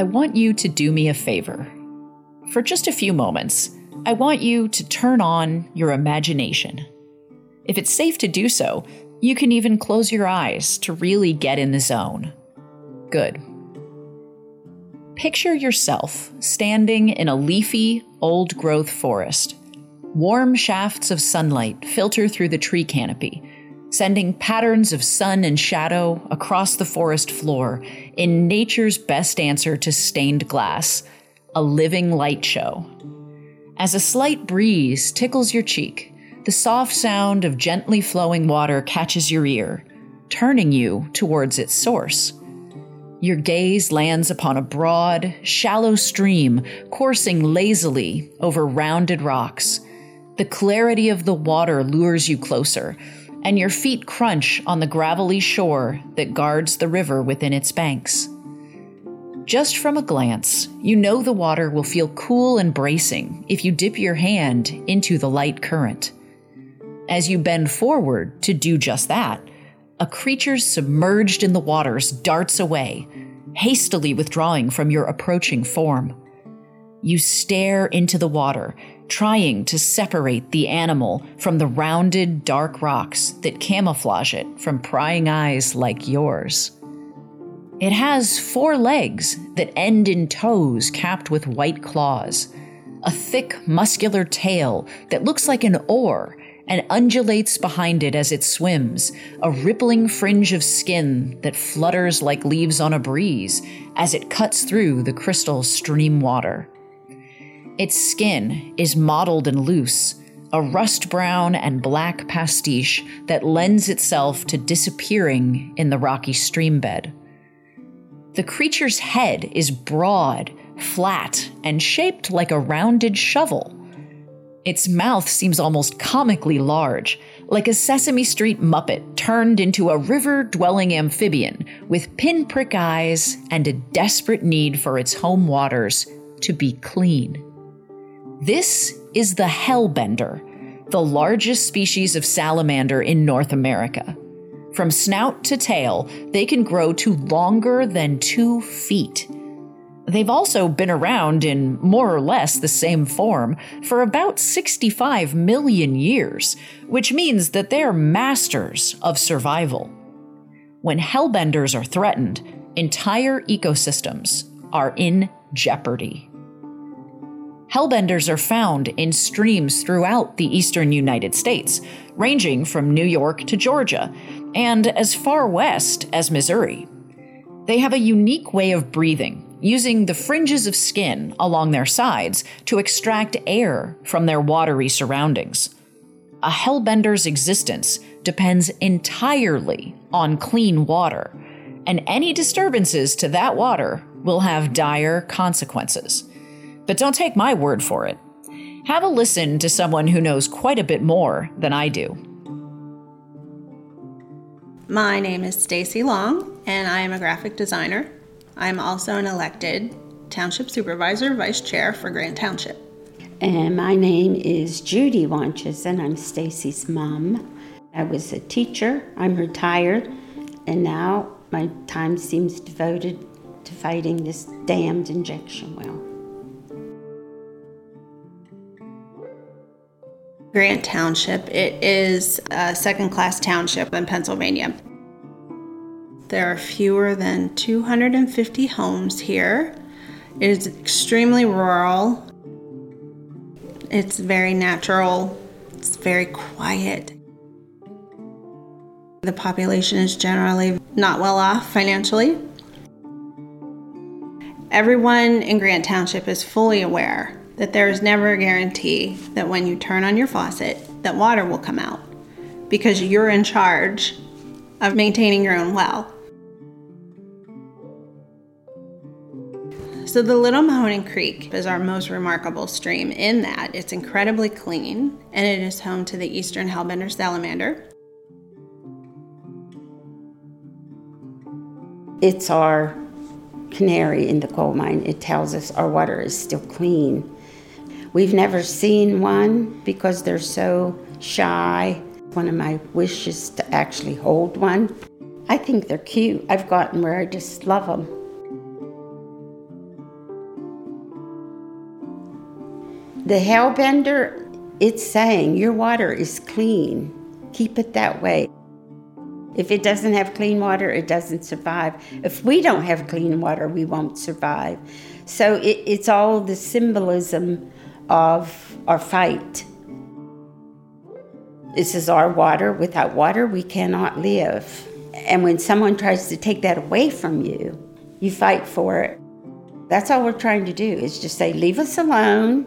I want you to do me a favor. For just a few moments, I want you to turn on your imagination. If it's safe to do so, you can even close your eyes to really get in the zone. Good. Picture yourself standing in a leafy, old growth forest. Warm shafts of sunlight filter through the tree canopy, sending patterns of sun and shadow across the forest floor in nature's best answer to stained glass, a living light show. As a slight breeze tickles your cheek, the soft sound of gently flowing water catches your ear, turning you towards its source. Your gaze lands upon a broad, shallow stream coursing lazily over rounded rocks. The clarity of the water lures you closer, and your feet crunch on the gravelly shore that guards the river within its banks. Just from a glance, you know the water will feel cool and bracing if you dip your hand into the light current. As you bend forward to do just that, a creature submerged in the waters darts away, hastily withdrawing from your approaching form. You stare into the water, trying to separate the animal from the rounded, dark rocks that camouflage it from prying eyes like yours. It has four legs that end in toes capped with white claws, a thick, muscular tail that looks like an oar and undulates behind it as it swims, a rippling fringe of skin that flutters like leaves on a breeze as it cuts through the crystal stream water. Its skin is mottled and loose, a rust brown and black pastiche that lends itself to disappearing in the rocky stream bed. The creature's head is broad, flat, and shaped like a rounded shovel. Its mouth seems almost comically large, like a Sesame Street Muppet turned into a river dwelling amphibian with pinprick eyes and a desperate need for its home waters to be clean. This is the hellbender, the largest species of salamander in North America. From snout to tail, they can grow to longer than two feet They've also been around in more or less the same form for about 65 million years, which means that they're masters of survival. When hellbenders are threatened, entire ecosystems are in jeopardy. Hellbenders are found in streams throughout the eastern United States, ranging from New York to Georgia, and as far west as Missouri. They have a unique way of breathing using the fringes of skin along their sides to extract air from their watery surroundings. A hellbender's existence depends entirely on clean water, and any disturbances to that water will have dire consequences. But don't take my word for it. Have a listen to someone who knows quite a bit more than I do. My name is Stacy Long, and I am a graphic designer. I'm also an elected Township Supervisor, Vice Chair for Grant Township. And my name is Judy Wanchisn, and I'm Stacy's mom. I was a teacher, I'm retired, and now my time seems devoted to fighting this damned injection well. Grant Township, it is a second class township in Pennsylvania. There are fewer than 250 homes here. It is extremely rural. It's very natural. It's very quiet. The population is generally not well off financially. Everyone in Grant Township is fully aware that there is never a guarantee that when you turn on your faucet that water will come out because you're in charge of maintaining your own well. So, the Little Mahoning Creek is our most remarkable stream in that it's incredibly clean and it is home to the eastern hellbender salamander. It's our canary in the coal mine. It tells us our water is still clean. We've never seen one because they're so shy. One of my wishes to actually hold one. I think they're cute. I've gotten where I just love them. The Hellbender, it's saying your water is clean. Keep it that way. If it doesn't have clean water, it doesn't survive. If we don't have clean water, we won't survive. So it, it's all the symbolism of our fight. This is our water. Without water, we cannot live. And when someone tries to take that away from you, you fight for it. That's all we're trying to do is just say, leave us alone.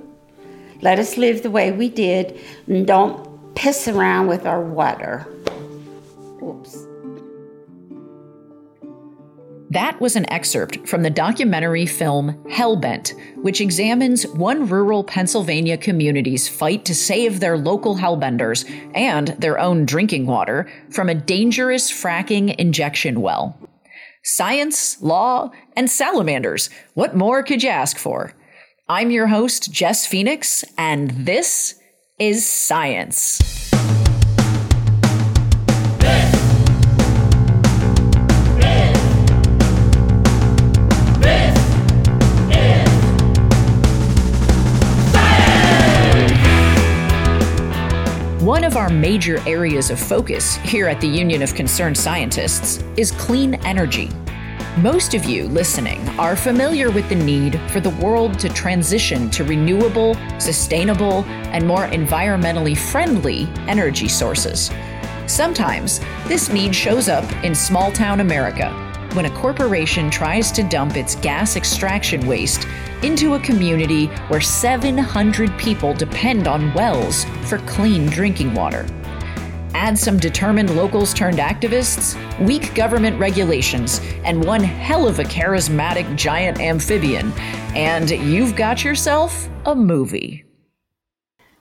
Let us live the way we did. And don't piss around with our water. Oops. That was an excerpt from the documentary film Hellbent, which examines one rural Pennsylvania community's fight to save their local hellbenders and their own drinking water from a dangerous fracking injection well. Science, law, and salamanders. What more could you ask for? I'm your host, Jess Phoenix, and this is Science. One of our major areas of focus here at the Union of Concerned Scientists is clean energy. Most of you listening are familiar with the need for the world to transition to renewable, sustainable, and more environmentally friendly energy sources. Sometimes this need shows up in small town America when a corporation tries to dump its gas extraction waste into a community where 700 people depend on wells for clean drinking water. Add some determined locals turned activists, weak government regulations, and one hell of a charismatic giant amphibian, and you've got yourself a movie.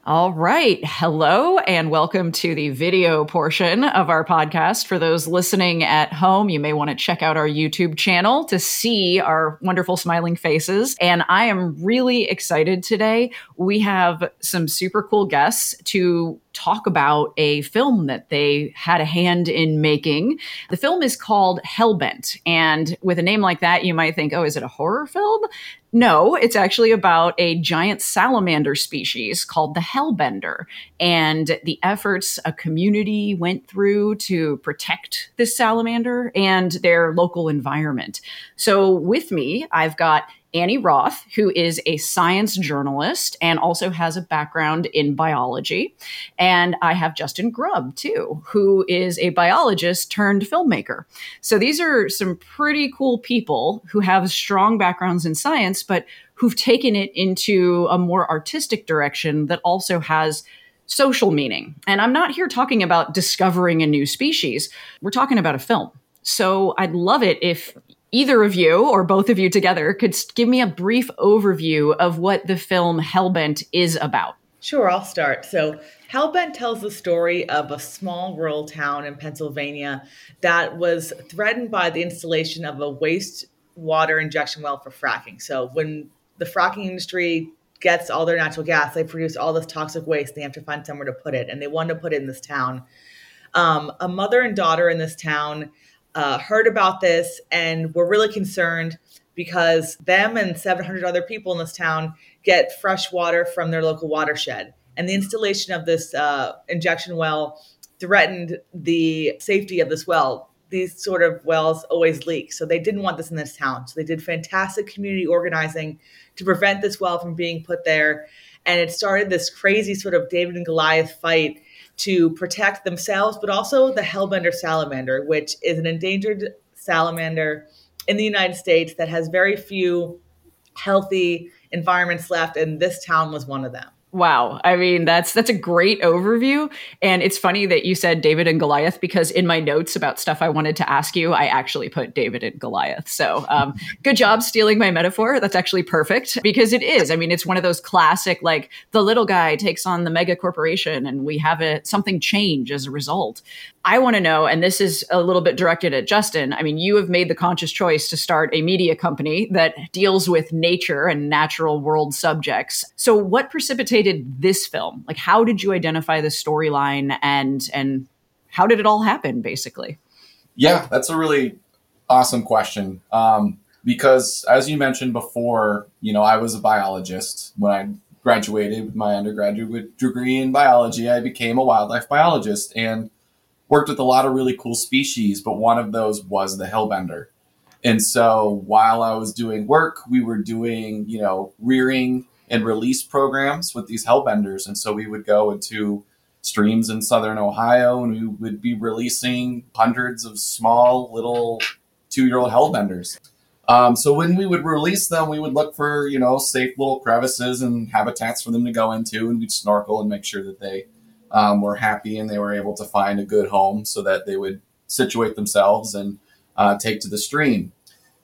All right. Hello and welcome to the video portion of our podcast. For those listening at home, you may want to check out our YouTube channel to see our wonderful smiling faces. And I am really excited today. We have some super cool guests to talk about a film that they had a hand in making. The film is called Hellbent. And with a name like that, you might think, oh, is it a horror film? No, it's actually about a giant salamander species called the Hellbender and the efforts a community went through to protect this salamander and their local environment. So, with me, I've got Annie Roth, who is a science journalist and also has a background in biology. And I have Justin Grubb, too, who is a biologist turned filmmaker. So these are some pretty cool people who have strong backgrounds in science, but who've taken it into a more artistic direction that also has social meaning. And I'm not here talking about discovering a new species, we're talking about a film. So I'd love it if either of you or both of you together could give me a brief overview of what the film Hellbent is about. Sure, I'll start. So, Hellbent tells the story of a small rural town in Pennsylvania that was threatened by the installation of a wastewater injection well for fracking. So, when the fracking industry gets all their natural gas, they produce all this toxic waste. They have to find somewhere to put it, and they wanted to put it in this town. Um, a mother and daughter in this town uh, heard about this and were really concerned because them and 700 other people in this town get fresh water from their local watershed. And the installation of this uh, injection well threatened the safety of this well. These sort of wells always leak. So they didn't want this in this town. So they did fantastic community organizing to prevent this well from being put there. And it started this crazy sort of David and Goliath fight to protect themselves, but also the hellbender salamander, which is an endangered salamander in the United States that has very few healthy environments left, and this town was one of them. Wow. I mean, that's that's a great overview. And it's funny that you said David and Goliath because in my notes about stuff I wanted to ask you, I actually put David and Goliath. So um, good job stealing my metaphor. That's actually perfect because it is. I mean, it's one of those classic, like the little guy takes on the mega corporation and we have a, something change as a result. I want to know, and this is a little bit directed at Justin. I mean, you have made the conscious choice to start a media company that deals with nature and natural world subjects. So, what this film? Like, how did you identify the storyline, and and how did it all happen, basically? Yeah, that's a really awesome question. Um, because, as you mentioned before, you know, I was a biologist when I graduated with my undergraduate degree in biology, I became a wildlife biologist and worked with a lot of really cool species, but one of those was the hellbender. And so while I was doing work, we were doing, you know, rearing and release programs with these hellbenders. And so we would go into streams in southern Ohio and we would be releasing hundreds of small little two year old hellbenders. Um, so when we would release them, we would look for, you know, safe little crevices and habitats for them to go into and we'd snorkel and make sure that they um, were happy and they were able to find a good home so that they would situate themselves and uh, take to the stream.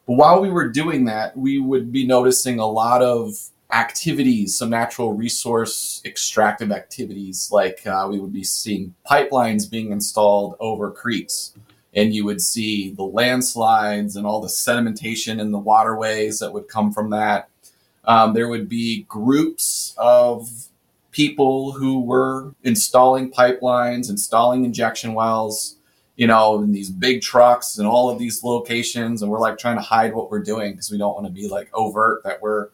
But while we were doing that, we would be noticing a lot of activities, some natural resource extractive activities, like uh, we would be seeing pipelines being installed over creeks. And you would see the landslides and all the sedimentation in the waterways that would come from that. Um, there would be groups of people who were installing pipelines, installing injection wells, you know, in these big trucks and all of these locations. And we're like trying to hide what we're doing because we don't want to be like overt that we're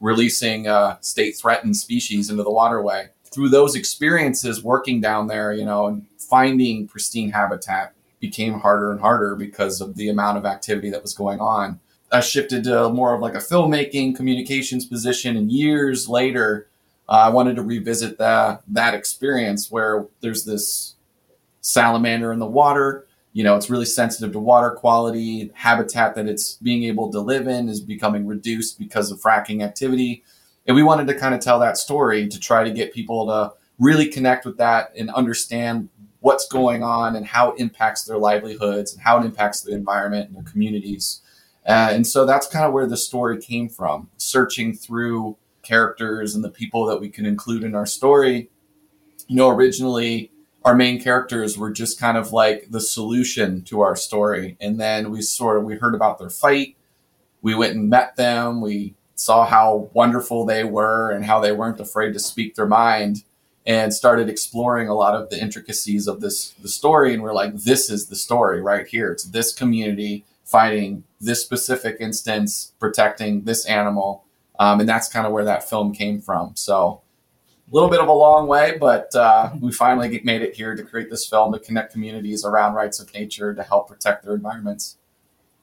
releasing uh, state threatened species into the waterway. Through those experiences working down there, you know, and finding pristine habitat became harder and harder because of the amount of activity that was going on. I shifted to more of like a filmmaking communications position, and years later, uh, I wanted to revisit that that experience where there's this salamander in the water. You know, it's really sensitive to water quality. Habitat that it's being able to live in is becoming reduced because of fracking activity. And we wanted to kind of tell that story to try to get people to really connect with that and understand what's going on and how it impacts their livelihoods and how it impacts the environment and their communities. Uh, and so that's kind of where the story came from, searching through characters and the people that we can include in our story. You know, originally our main characters were just kind of like the solution to our story. And then we sort of we heard about their fight. We went and met them. We saw how wonderful they were and how they weren't afraid to speak their mind and started exploring a lot of the intricacies of this the story and we're like this is the story right here. It's this community fighting this specific instance, protecting this animal. Um, and that's kind of where that film came from. So little bit of a long way, but uh, we finally made it here to create this film to connect communities around rights of nature to help protect their environments.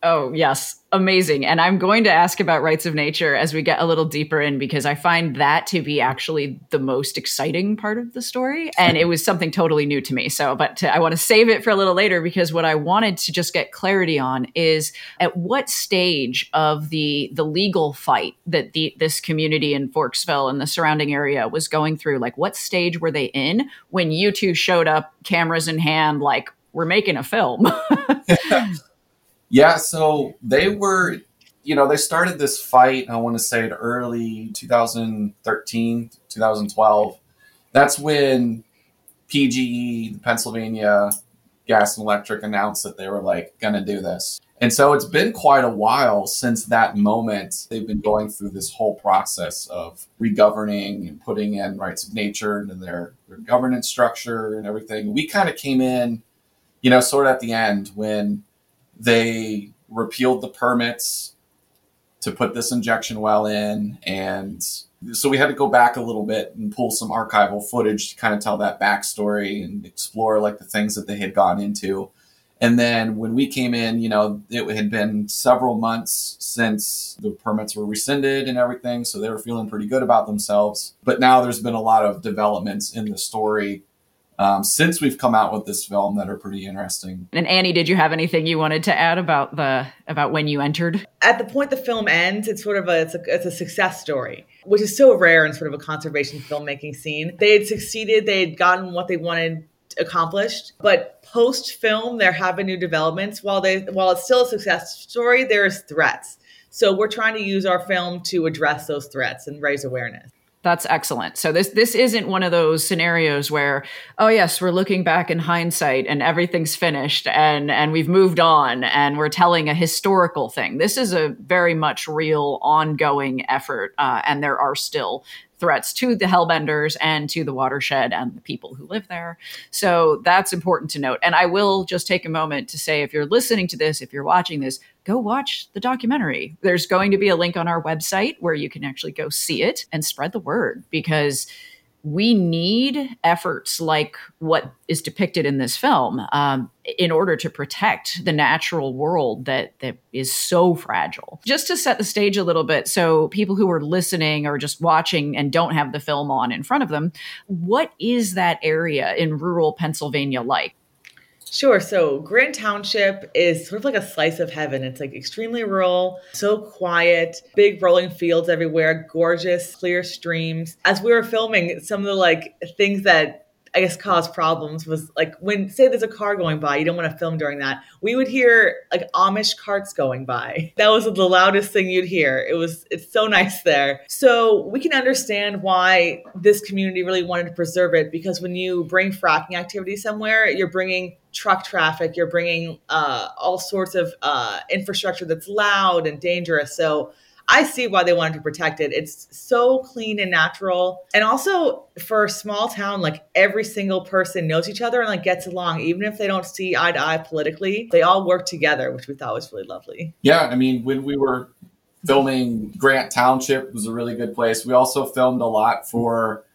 Oh, yes. Amazing. And I'm going to ask about rights of nature as we get a little deeper in because I find that to be actually the most exciting part of the story. And it was something totally new to me. So, but to, I want to save it for a little later because what I wanted to just get clarity on is at what stage of the the legal fight that the this community in Forksville and the surrounding area was going through, like what stage were they in when you two showed up, cameras in hand, like we're making a film? Yeah, so they were, you know, they started this fight, I want to say it early 2013, 2012. That's when PGE, Pennsylvania Gas and Electric, announced that they were like going to do this. And so it's been quite a while since that moment. They've been going through this whole process of regoverning and putting in rights of nature into their, their governance structure and everything. We kind of came in, you know, sort of at the end when they repealed the permits to put this injection well in. And so we had to go back a little bit and pull some archival footage to kind of tell that backstory and explore like the things that they had gone into. And then when we came in, you know, it had been several months since the permits were rescinded and everything. So they were feeling pretty good about themselves. But now there's been a lot of developments in the story um, since we've come out with this film that are pretty interesting. And Annie, did you have anything you wanted to add about the about when you entered? At the point the film ends, it's sort of a it's a, it's a success story, which is so rare in sort of a conservation filmmaking scene. They had succeeded, they had gotten what they wanted accomplished, but post film there have been new developments. While they while it's still a success story, there's threats. So we're trying to use our film to address those threats and raise awareness. That's excellent. So this this isn't one of those scenarios where, oh yes, we're looking back in hindsight and everything's finished and and we've moved on and we're telling a historical thing. This is a very much real, ongoing effort, uh, and there are still threats to the hellbenders and to the watershed and the people who live there. So that's important to note. And I will just take a moment to say, if you're listening to this, if you're watching this, go watch the documentary. There's going to be a link on our website where you can actually go see it and spread the word because we need efforts like what is depicted in this film um, in order to protect the natural world that that is so fragile. Just to set the stage a little bit, so people who are listening or just watching and don't have the film on in front of them, what is that area in rural Pennsylvania like? Sure. So Grant Township is sort of like a slice of heaven. It's like extremely rural, so quiet, big rolling fields everywhere, gorgeous, clear streams. As we were filming, some of the like things that I guess caused problems was like when say there's a car going by, you don't want to film during that. We would hear like Amish carts going by. That was the loudest thing you'd hear. It was it's so nice there. So we can understand why this community really wanted to preserve it because when you bring fracking activity somewhere, you're bringing truck traffic, you're bringing uh, all sorts of uh, infrastructure that's loud and dangerous. So I see why they wanted to protect it. It's so clean and natural. And also for a small town, like every single person knows each other and like gets along, even if they don't see eye to eye politically, they all work together, which we thought was really lovely. Yeah. I mean, when we were filming Grant Township was a really good place. We also filmed a lot for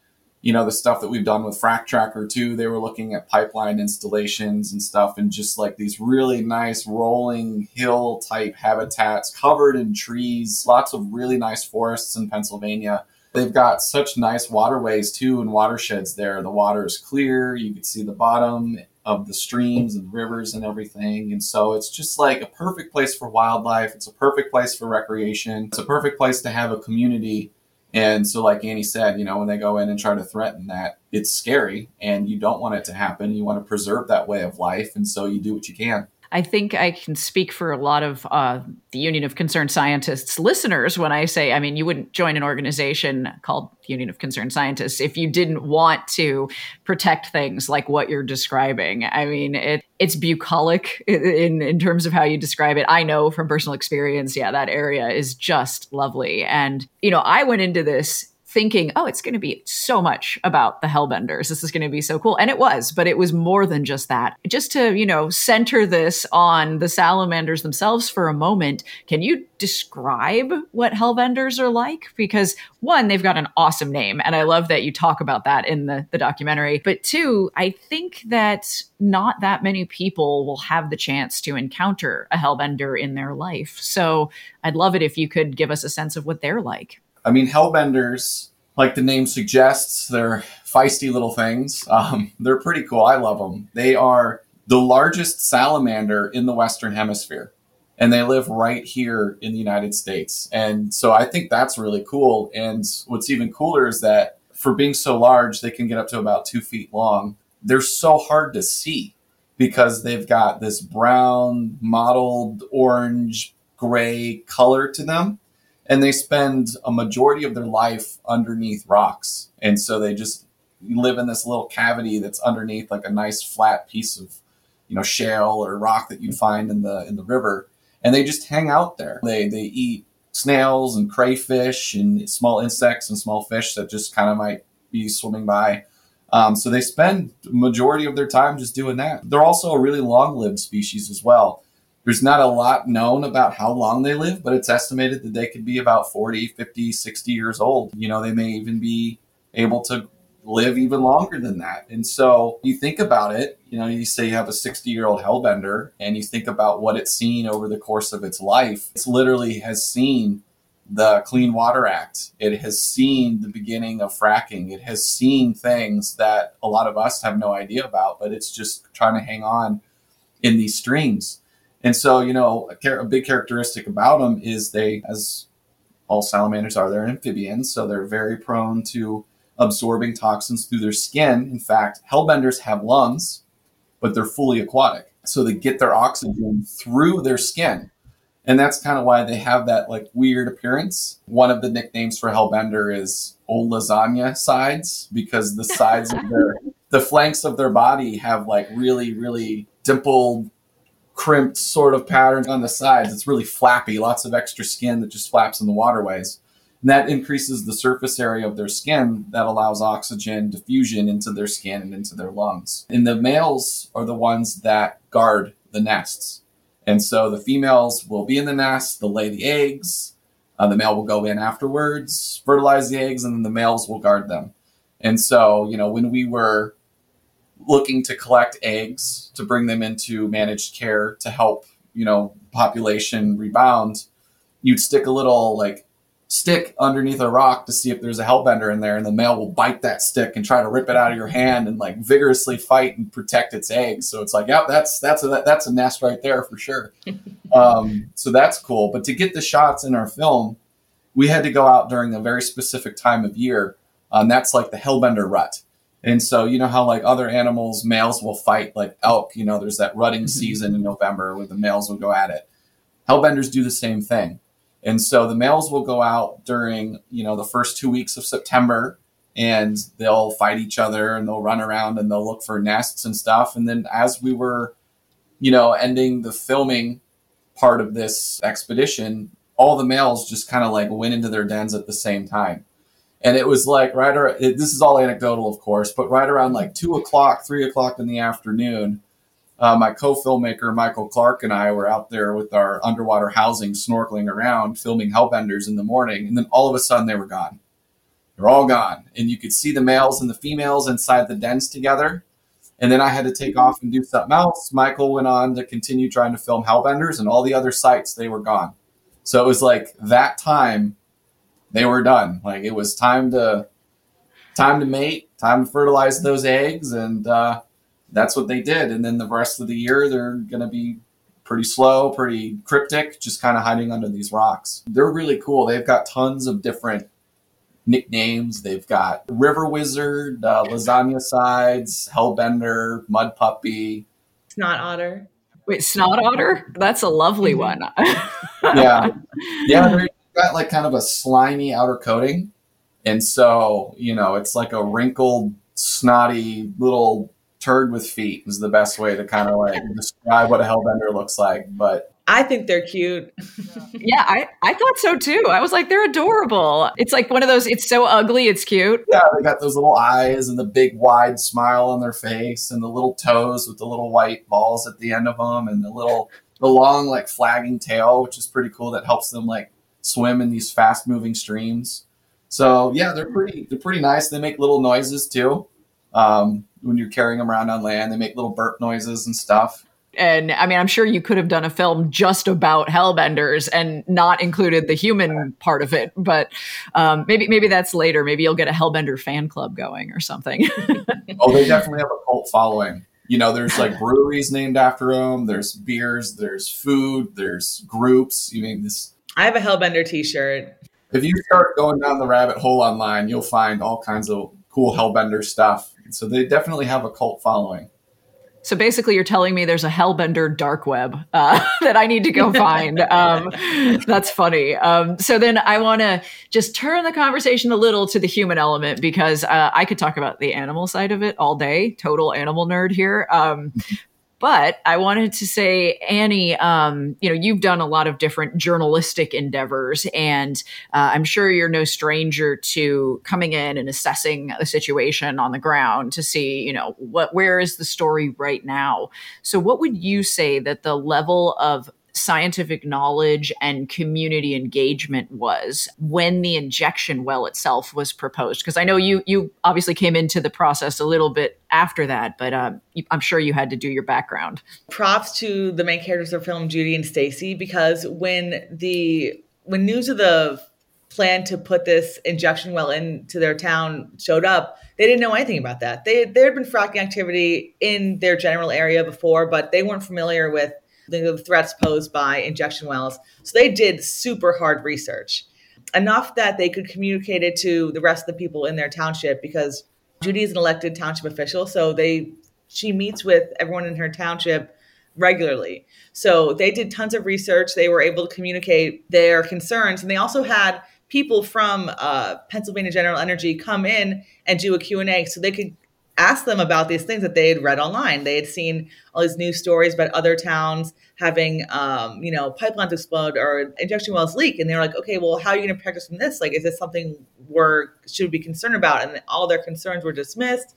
you know the stuff that we've done with FracTracker too. They were looking at pipeline installations and stuff and just like these really nice rolling hill type habitats covered in trees lots of really nice forests in pennsylvania. They've got such nice waterways too and watersheds there. The water is clear. You can see the bottom of the streams and rivers and everything. And so it's just like a perfect place for wildlife. It's a perfect place for recreation. It's a perfect place to have a community and so, like Annie said, you know, when they go in and try to threaten that, it's scary and you don't want it to happen. You want to preserve that way of life. And so you do what you can. I think I can speak for a lot of uh, the Union of Concerned Scientists listeners when I say, I mean, you wouldn't join an organization called the Union of Concerned Scientists if you didn't want to protect things like what you're describing. I mean, it, it's bucolic in, in terms of how you describe it. I know from personal experience, yeah, that area is just lovely. And, you know, I went into this thinking, oh, it's going to be so much about the Hellbenders. This is going to be so cool. And it was, but it was more than just that. Just to, you know, center this on the salamanders themselves for a moment, can you describe what Hellbenders are like? Because one, they've got an awesome name. And I love that you talk about that in the, the documentary. But two, I think that not that many people will have the chance to encounter a Hellbender in their life. So I'd love it if you could give us a sense of what they're like. I mean, hellbenders, like the name suggests, they're feisty little things. Um, they're pretty cool. I love them. They are the largest salamander in the Western Hemisphere, and they live right here in the United States. And so I think that's really cool. And what's even cooler is that for being so large, they can get up to about two feet long. They're so hard to see because they've got this brown, mottled orange, gray color to them and they spend a majority of their life underneath rocks. And so they just live in this little cavity that's underneath like a nice flat piece of, you know, shale or rock that you'd find in the in the river. And they just hang out there. They they eat snails and crayfish and small insects and small fish that just kind of might be swimming by. Um, so they spend majority of their time just doing that. They're also a really long-lived species as well. There's not a lot known about how long they live, but it's estimated that they could be about 40, 50, 60 years old. You know, they may even be able to live even longer than that. And so you think about it, you know, you say you have a 60 year old hellbender and you think about what it's seen over the course of its life. It's literally has seen the Clean Water Act. It has seen the beginning of fracking. It has seen things that a lot of us have no idea about, but it's just trying to hang on in these streams. And so, you know, a, a big characteristic about them is they, as all salamanders are, they're amphibians, so they're very prone to absorbing toxins through their skin. In fact, hellbenders have lungs, but they're fully aquatic. So they get their oxygen through their skin. And that's kind of why they have that like weird appearance. One of the nicknames for hellbender is old lasagna sides because the sides of their the flanks of their body have like really really dimpled crimped sort of pattern on the sides. It's really flappy, lots of extra skin that just flaps in the waterways. And that increases the surface area of their skin that allows oxygen diffusion into their skin and into their lungs. And the males are the ones that guard the nests. And so the females will be in the nest, they'll lay the eggs, uh, the male will go in afterwards, fertilize the eggs, and then the males will guard them. And so, you know, when we were looking to collect eggs to bring them into managed care to help, you know, population rebound, you'd stick a little like stick underneath a rock to see if there's a hellbender in there and the male will bite that stick and try to rip it out of your hand and like vigorously fight and protect its eggs. So it's like yep that's that's a that's a nest right there for sure. Um, so that's cool. But to get the shots in our film we had to go out during a very specific time of year and um, that's like the hellbender rut and so you know how like other animals males will fight like elk you know there's that rutting mm-hmm. season in november where the males will go at it hellbenders do the same thing and so the males will go out during, you know, the first two weeks of September and they'll fight each other and they'll run around and they'll look for nests and stuff. And then as we were, you know, ending the filming part of this expedition, all the males just kind of like went into their dens at the same time. And it was like right around, this is all anecdotal, of course, but right around like two o'clock, three o'clock in the afternoon, uh, my co-filmmaker Michael Clark and I were out there with our underwater housing, snorkeling around, filming hellbenders in the morning, and then all of a sudden they were gone. They're all gone, and you could see the males and the females inside the dens together. And then I had to take off and do something else. Michael went on to continue trying to film hellbenders, and all the other sites they were gone. So it was like that time they were done. Like it was time to time to mate, time to fertilize those eggs, and uh, that's what they did. And then the rest of the year, they're going to be pretty slow, pretty cryptic, just kind of hiding under these rocks. They're really cool. They've got tons of different nicknames. They've got River Wizard, uh, Lasagna Sides, Hellbender, Mud Puppy, Snot Otter. Wait, Snot Otter? That's a lovely mm-hmm. one. yeah. Yeah, they've got like kind of a slimy outer coating. And so, you know, it's like a wrinkled, snotty little turd with feet is the best way to kind of like describe what a hellbender looks like. But I think they're cute. yeah, I, I thought so too. I was like, they're adorable. It's like one of those, it's so ugly, it's cute. Yeah, they got those little eyes and the big wide smile on their face and the little toes with the little white balls at the end of them and the little, the long like flagging tail, which is pretty cool that helps them like swim in these fast moving streams. So yeah, they're pretty, they're pretty nice. They make little noises too. Um, when you're carrying them around on land. They make little burp noises and stuff. And I mean, I'm sure you could have done a film just about hellbenders and not included the human part of it. But um, maybe maybe that's later. Maybe you'll get a hellbender fan club going or something. oh, they definitely have a cult following. You know, there's like breweries named after them. There's beers. There's food. There's groups. You mean this? I have a hellbender T-shirt. If you start going down the rabbit hole online, you'll find all kinds of cool hellbender stuff so they definitely have a cult following. So basically, you're telling me there's a Hellbender dark web uh, that I need to go find. Um, that's funny. Um, so then I want to just turn the conversation a little to the human element because uh, I could talk about the animal side of it all day. Total animal nerd here. Um, but I wanted to say, Annie, um, you know, you've done a lot of different journalistic endeavors, and uh, I'm sure you're no stranger to coming in and assessing a situation on the ground to see, you know, what where is the story right now. So, what would you say that the level of scientific knowledge and community engagement was when the injection well itself was proposed. Because i know you you obviously came into the process a little bit after that but um, i'm sure you had to do your background. Props to the main characters of the film judy and stacy because when the when news of the plan to put this injection well into their town showed up they didn't know anything about that. They there had been fracking activity in their general area before but they weren't familiar with the threats posed by injection wells. So they did super hard research, enough that they could communicate it to the rest of the people in their township because Judy is an elected township official. So they she meets with everyone in her township regularly. So they did tons of research. They were able to communicate their concerns, and they also had people from uh, Pennsylvania General Energy come in and do a Q&A so they could asked them about these things that they had read online. They had seen all these news stories about other towns having, um, you know, pipelines explode or injection wells leak, and they're like, okay, well, how are you going to protect us from this? Like, is this something we're should be concerned about? And all their concerns were dismissed.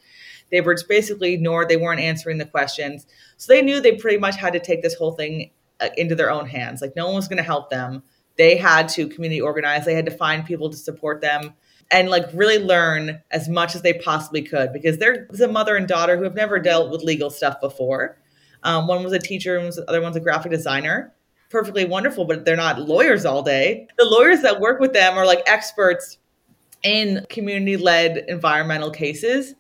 They were just basically ignored. They weren't answering the questions, so they knew they pretty much had to take this whole thing uh, into their own hands. Like no one was going to help them. They had to community organize. They had to find people to support them and like really learn as much as they possibly could because there's a mother and daughter who have never dealt with legal stuff before. Um, one was a teacher, and the other one's a graphic designer. Perfectly wonderful, but they're not lawyers all day. The lawyers that work with them are like experts in community led environmental cases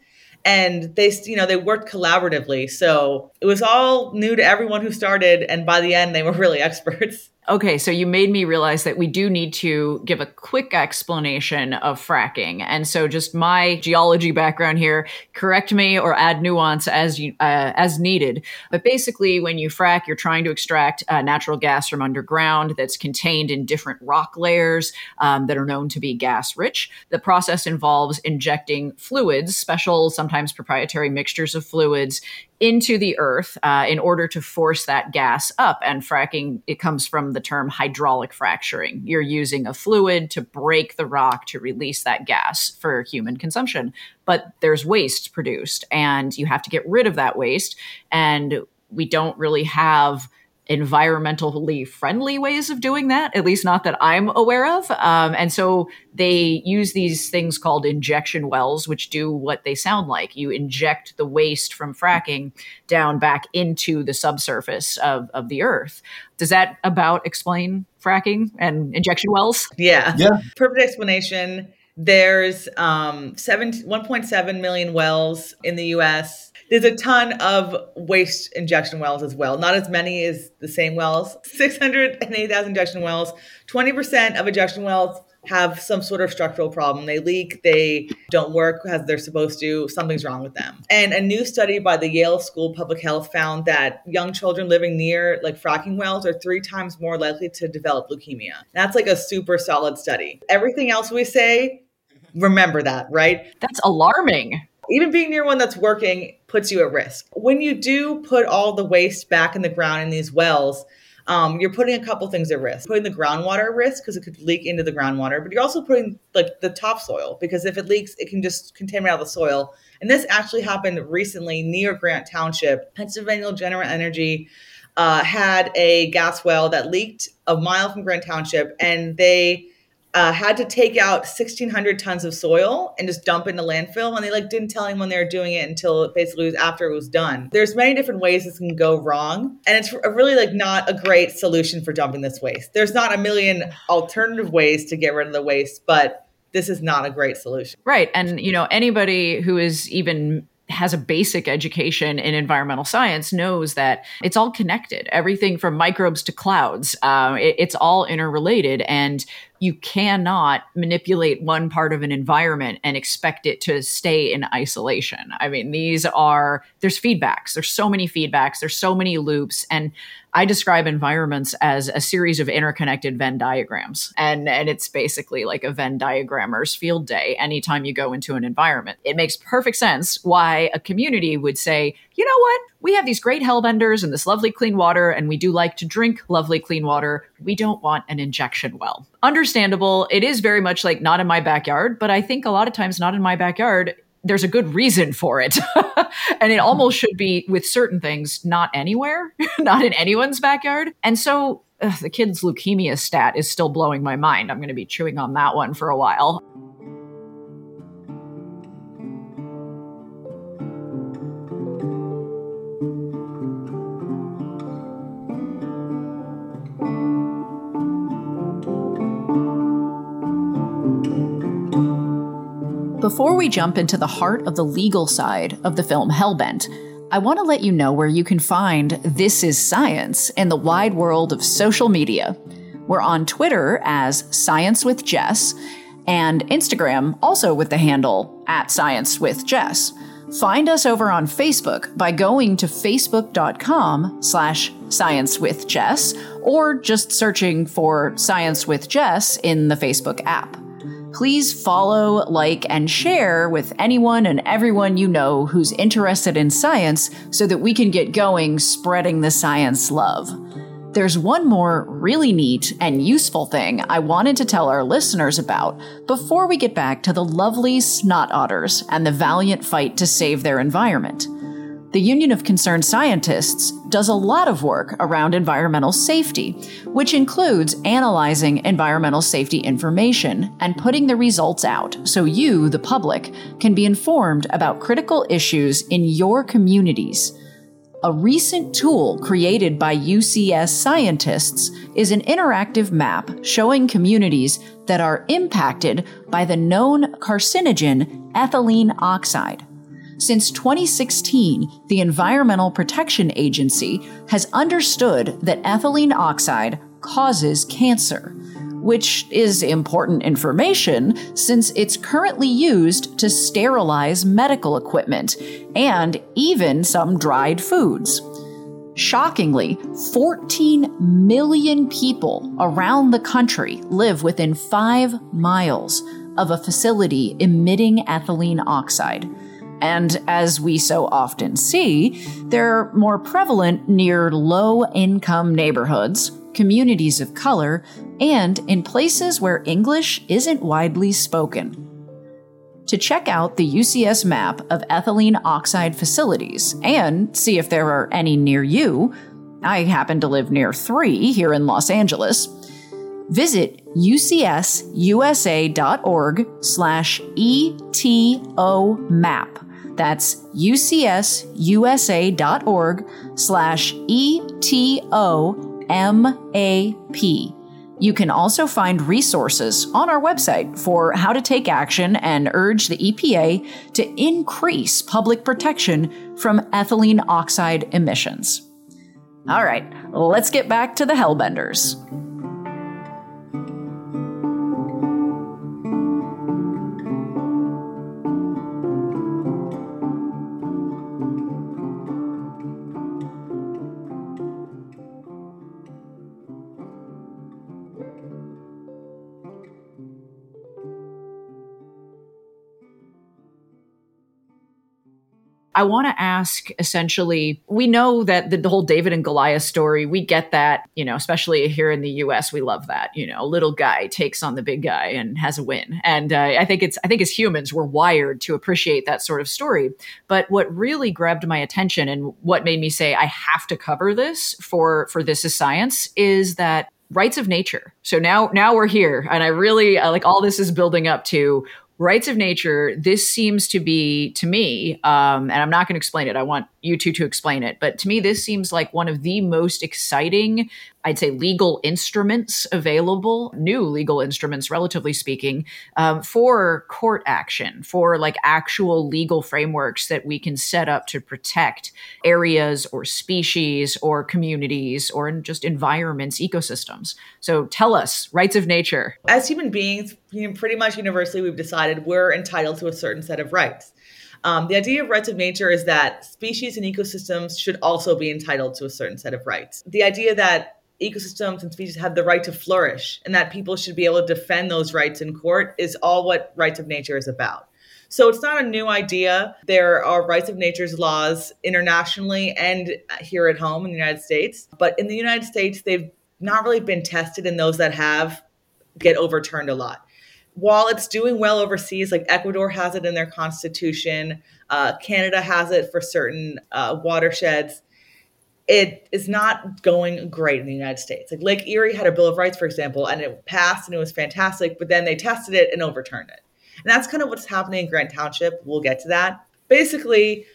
and they you know they worked collaboratively so it was all new to everyone who started and by the end they were really experts Okay, so you made me realize that we do need to give a quick explanation of fracking. And so just my geology background here, correct me or add nuance as you uh, as needed. But basically when you frack, you're trying to extract uh, natural gas from underground that's contained in different rock layers um, that are known to be gas rich. The process involves injecting fluids, special sometimes proprietary mixtures of fluids into the earth uh, in order to force that gas up. And fracking, it comes from the term hydraulic fracturing. You're using a fluid to break the rock to release that gas for human consumption. But there's waste produced, and you have to get rid of that waste. And we don't really have environmentally friendly ways of doing that, at least not that I'm aware of. Um, and so they use these things called injection wells, which do what they sound like. You inject the waste from fracking down back into the subsurface of, of the earth. Does that about explain fracking and injection wells? Yeah. Yeah. Perfect explanation. There's um, 7, 1.7 million wells in the US there's a ton of waste injection wells as well. Not as many as the same wells. 680,000 injection wells. 20% of injection wells have some sort of structural problem. They leak, they don't work as they're supposed to, something's wrong with them. And a new study by the Yale School of Public Health found that young children living near like fracking wells are three times more likely to develop leukemia. That's like a super solid study. Everything else we say, remember that, right? That's alarming. Even being near one that's working puts you at risk. When you do put all the waste back in the ground in these wells, um, you're putting a couple things at risk. Putting the groundwater at risk because it could leak into the groundwater, but you're also putting like the topsoil because if it leaks, it can just contaminate all the soil. And this actually happened recently near Grant Township. Pennsylvania General Energy uh, had a gas well that leaked a mile from Grant Township, and they uh, had to take out 1600 tons of soil and just dump it in a landfill and they like didn't tell anyone they were doing it until it basically was after it was done. There's many different ways this can go wrong and it's really like not a great solution for dumping this waste. There's not a million alternative ways to get rid of the waste but this is not a great solution. Right and you know anybody who is even has a basic education in environmental science knows that it's all connected. Everything from microbes to clouds uh, it, it's all interrelated and you cannot manipulate one part of an environment and expect it to stay in isolation. I mean, these are, there's feedbacks. There's so many feedbacks. There's so many loops. And I describe environments as a series of interconnected Venn diagrams. And, and it's basically like a Venn diagrammer's field day anytime you go into an environment. It makes perfect sense why a community would say, you know what? We have these great hellbenders and this lovely clean water, and we do like to drink lovely clean water. We don't want an injection well. Understandable. It is very much like not in my backyard, but I think a lot of times not in my backyard there's a good reason for it. and it hmm. almost should be with certain things, not anywhere, not in anyone's backyard. And so ugh, the kid's leukemia stat is still blowing my mind. I'm going to be chewing on that one for a while. Before we jump into the heart of the legal side of the film Hellbent, I want to let you know where you can find This Is Science in the wide world of social media. We're on Twitter as Science with Jess and Instagram also with the handle at Science with Jess. Find us over on Facebook by going to facebook.com slash science with Jess or just searching for Science with Jess in the Facebook app please follow, like, and share with anyone and everyone you know who's interested in science so that we can get going spreading the science love. There's one more really neat and useful thing I wanted to tell our listeners about before we get back to the lovely snot otters and the valiant fight to save their environment. The Union of Concerned Scientists does a lot of work around environmental safety, which includes analyzing environmental safety information and putting the results out so you, the public, can be informed about critical issues in your communities. A recent tool created by UCS scientists is an interactive map showing communities that are impacted by the known carcinogen ethylene oxide. Since 2016, the Environmental Protection Agency has understood that ethylene oxide causes cancer, which is important information since it's currently used to sterilize medical equipment and even some dried foods. Shockingly, 14 million people around the country live within five miles of a facility emitting ethylene oxide. And as we so often see, they're more prevalent near low income neighborhoods, communities of color, and in places where English isn't widely spoken. To check out the UCS map of ethylene oxide facilities and see if there are any near you, I happen to live near three here in Los Angeles. Visit ucsusa.org slash ETO map that's ucsusa.org slash E-T-O-M-A-P. You can also find resources on our website for how to take action and urge the EPA to increase public protection from ethylene oxide emissions. All right, let's get back to the Hellbenders. I want to ask essentially, we know that the, the, whole David and Goliath story, we get that, you know, especially here in the US, we love that, you know, little guy takes on the big guy and has a win. And uh, I think it's, I think as humans, we're wired to appreciate that sort of story. But what really grabbed my attention and what made me say, I have to cover this for, for This is Science is that rights of nature. So now now we're here and I really like all this is building up to rights of nature this seems to be to me um, and i'm not going to explain it i want you two to explain it but to me this seems like one of the most exciting I'd say legal instruments available, new legal instruments, relatively speaking, um, for court action, for like actual legal frameworks that we can set up to protect areas or species or communities or just environments, ecosystems. So tell us, rights of nature. As human beings, you know, pretty much universally, we've decided we're entitled to a certain set of rights. Um, the idea of rights of nature is that species and ecosystems should also be entitled to a certain set of rights. The idea that ecosystems and species have the right to flourish and that people should be able to defend those rights in court is all what rights of nature is about. So it's not a new idea. There are rights of nature's laws internationally and here at home in the United States. But in the United States, they've not really been tested, and those that have get overturned a lot. While it's doing well overseas, like Ecuador has it in their constitution, uh, Canada has it for certain uh, watersheds it is not going great in the United States. Like Lake Erie had a Bill of Rights, for example, and it passed and it was fantastic, but then they tested it and overturned it. And that's kind of what's happening in Grant Township. We'll get to that. Basically,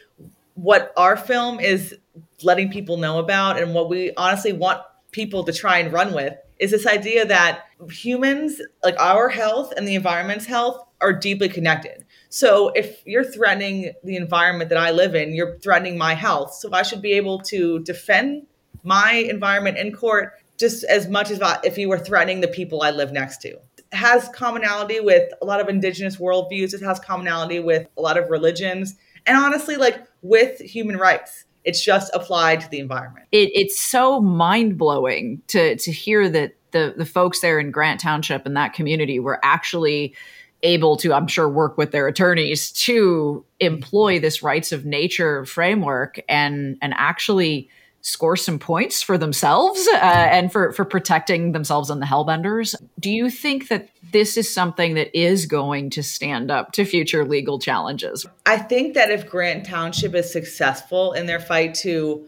what our film is letting people know about and what we honestly want people to try and run with is this idea that humans, like our health and the environment's health, are deeply connected. So if you're threatening the environment that I live in, you're threatening my health. So I should be able to defend my environment in court just as much as if you were threatening the people I live next to. It has commonality with a lot of indigenous worldviews. It has commonality with a lot of religions, and honestly, like with human rights. It's just applied to the environment. It, it's so mind blowing to to hear that the the folks there in Grant Township and that community were actually able to, I'm sure, work with their attorneys to employ this rights of nature framework and and actually score some points for themselves uh, and for, for protecting themselves and the Hellbenders. Do you think that this is something that is going to stand up to future legal challenges? I think that if Grant Township is successful in their fight to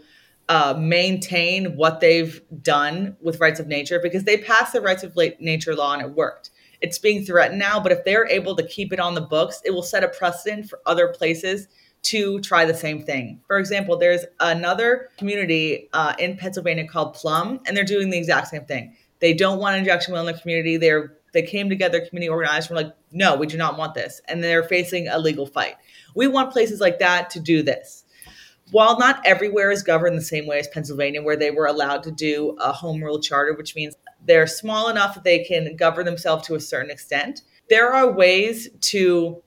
uh, maintain what they've done with rights of nature, because they passed the rights of nature law and it worked. It's being threatened now, but if they're able to keep it on the books, it will set a precedent for other places to try the same thing. For example, there's another community uh, in Pennsylvania called Plum, and they're doing the exact same thing. They don't want injection well in the community. They're they came together, community organized. We're like, no, we do not want this, and they're facing a legal fight. We want places like that to do this. While not everywhere is governed the same way as Pennsylvania, where they were allowed to do a home rule charter, which means they're small enough that they can govern themselves to a certain extent. There are ways to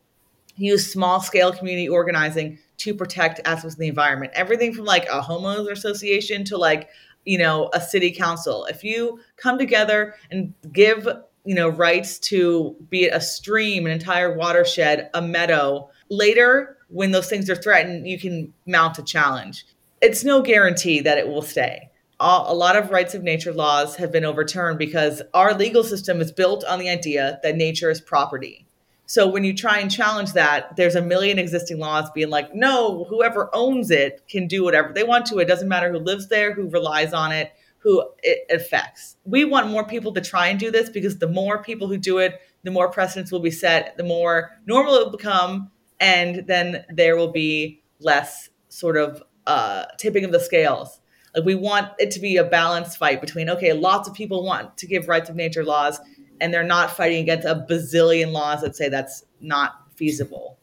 use small scale community organizing to protect aspects of the environment. Everything from like a homeowners association to like, you know, a city council. If you come together and give, you know, rights to be it a stream, an entire watershed, a meadow, later when those things are threatened, you can mount a challenge. It's no guarantee that it will stay. A lot of rights of nature laws have been overturned because our legal system is built on the idea that nature is property so when you try and challenge that, there's a million existing laws being like, no, whoever owns it can do whatever they want to. It doesn't matter who lives there, who relies on it, who it affects. We want more people to try and do this because the more people who do it, the more precedents will be set, the more normal it will become, and then there will be less sort of uh, tipping of the scales. Like we want it to be a balanced fight between okay, lots of people want to give rights of nature laws, and they're not fighting against a bazillion laws that say that's not feasible.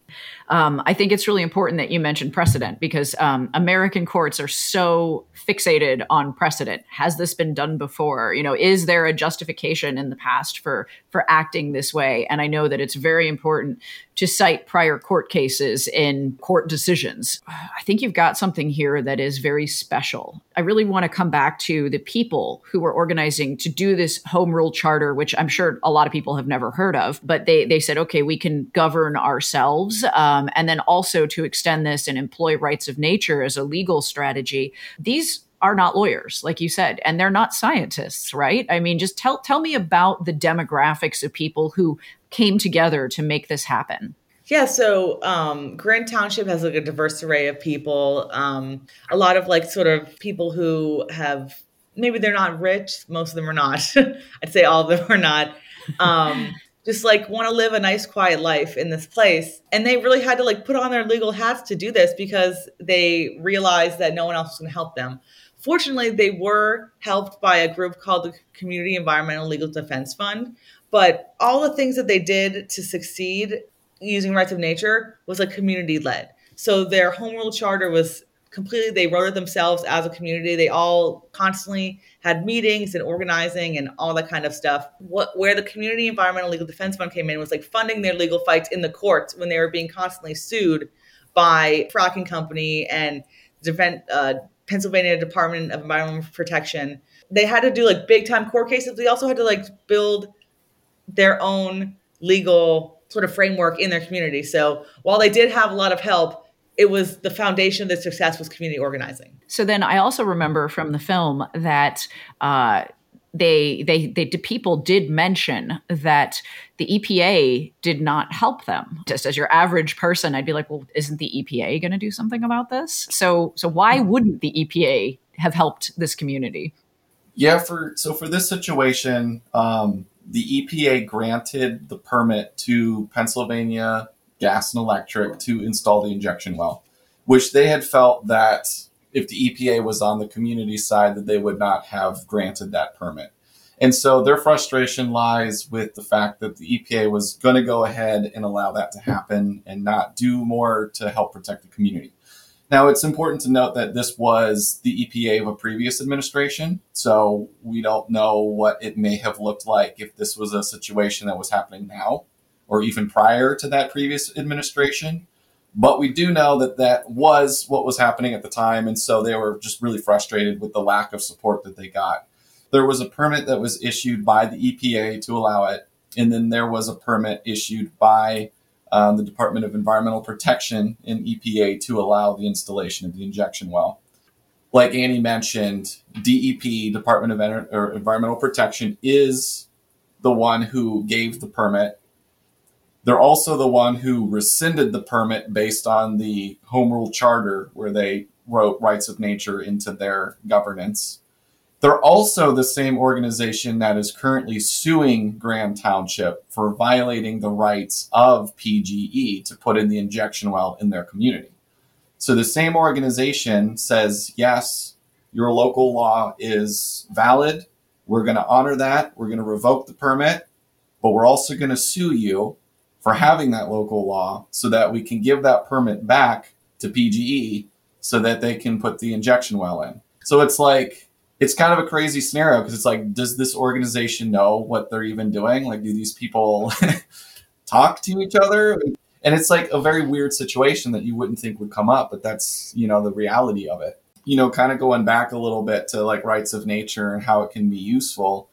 Um, I think it's really important that you mentioned precedent because um, American courts are so fixated on precedent. Has this been done before? You know, is there a justification in the past for for acting this way? And I know that it's very important to cite prior court cases in court decisions. I think you've got something here that is very special. I really want to come back to the people who were organizing to do this home rule charter, which I'm sure a lot of people have never heard of, but they, they said, okay, we can govern ourselves. Um, and then also to extend this and employ rights of nature as a legal strategy. These are not lawyers, like you said, and they're not scientists, right? I mean, just tell tell me about the demographics of people who came together to make this happen. Yeah, so um, Grant Township has like a diverse array of people. Um, a lot of like sort of people who have maybe they're not rich. Most of them are not. I'd say all of them are not. Um, just like want to live a nice quiet life in this place and they really had to like put on their legal hats to do this because they realized that no one else was going to help them Fortunately, they were helped by a group called the Community Environmental Legal Defense Fund. But all the things that they did to succeed using rights of nature was like community led. So their home rule charter was completely, they wrote it themselves as a community. They all constantly had meetings and organizing and all that kind of stuff. What where the Community Environmental Legal Defense Fund came in was like funding their legal fights in the courts when they were being constantly sued by fracking company and uh, Pennsylvania Department of Environmental Protection. They had to do like big time court cases. They also had to like build their own legal sort of framework in their community. So while they did have a lot of help, it was the foundation of the success was community organizing. So then I also remember from the film that uh, they they they people did mention that the EPA did not help them. Just as your average person, I'd be like, well, isn't the EPA going to do something about this? So so why wouldn't the EPA have helped this community? Yeah, for so for this situation, um, the EPA granted the permit to Pennsylvania Gas and Electric to install the injection well, which they had felt that if the EPA was on the community side, that they would not have granted that permit. And so their frustration lies with the fact that the EPA was going to go ahead and allow that to happen and not do more to help protect the community. Now, it's important to note that this was the EPA of a previous administration. So we don't know what it may have looked like if this was a situation that was happening now or even prior to that previous administration. But we do know that that was what was happening at the time. And so they were just really frustrated with the lack of support that they got. There was a permit that was issued by the EPA to allow it. And then there was a permit issued by um, the Department of Environmental Protection and EPA to allow the installation of the injection well. like Annie mentioned, DEP, Department of Environmental Protection, is the one who gave the permit. They're also the one who rescinded the permit based on the Home Rule Charter, where they wrote rights of nature into their governance. They're also the same organization that is currently suing Grant Township for violating the rights of PGE to put in the injection well in their community. So the same organization says, yes, your local law is valid. We're going to honor that. We're going to revoke the permit, but we're also going to sue you for having that local law so that we can give that permit back to PGE so that they can put the injection well in. So it's like, it's kind of a crazy scenario because it's like, does this organization know what they're even doing? Like, do these people talk to each other? And it's like a very weird situation that you wouldn't think would come up, but that's, you know, the reality of it. You know, kind of going back a little bit to like rights of nature and how it can be useful.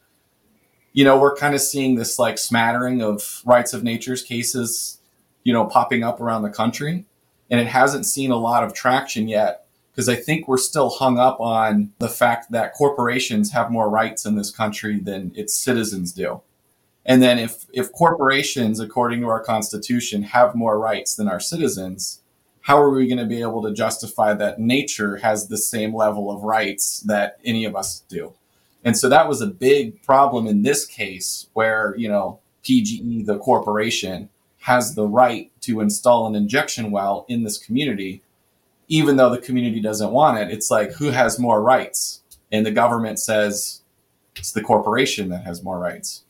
You know, we're kind of seeing this like smattering of rights of nature's cases, you know, popping up around the country. And it hasn't seen a lot of traction yet because I think we're still hung up on the fact that corporations have more rights in this country than its citizens do. And then if if corporations, according to our constitution, have more rights than our citizens, how are we going to be able to justify that nature has the same level of rights that any of us do? And so that was a big problem in this case where, you know, PGE, the corporation, has the right to install an injection well in this community even though the community doesn't want it, it's like who has more rights? And the government says it's the corporation that has more rights.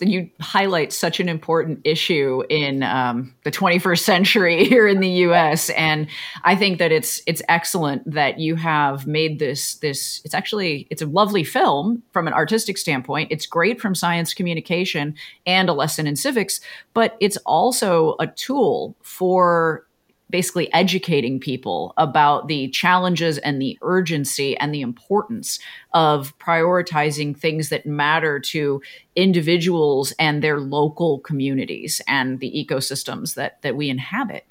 You highlight such an important issue in um, the 21st century here in the U.S., and I think that it's it's excellent that you have made this this. It's actually it's a lovely film from an artistic standpoint. It's great from science communication and a lesson in civics, but it's also a tool for basically educating people about the challenges and the urgency and the importance of prioritizing things that matter to individuals and their local communities and the ecosystems that that we inhabit.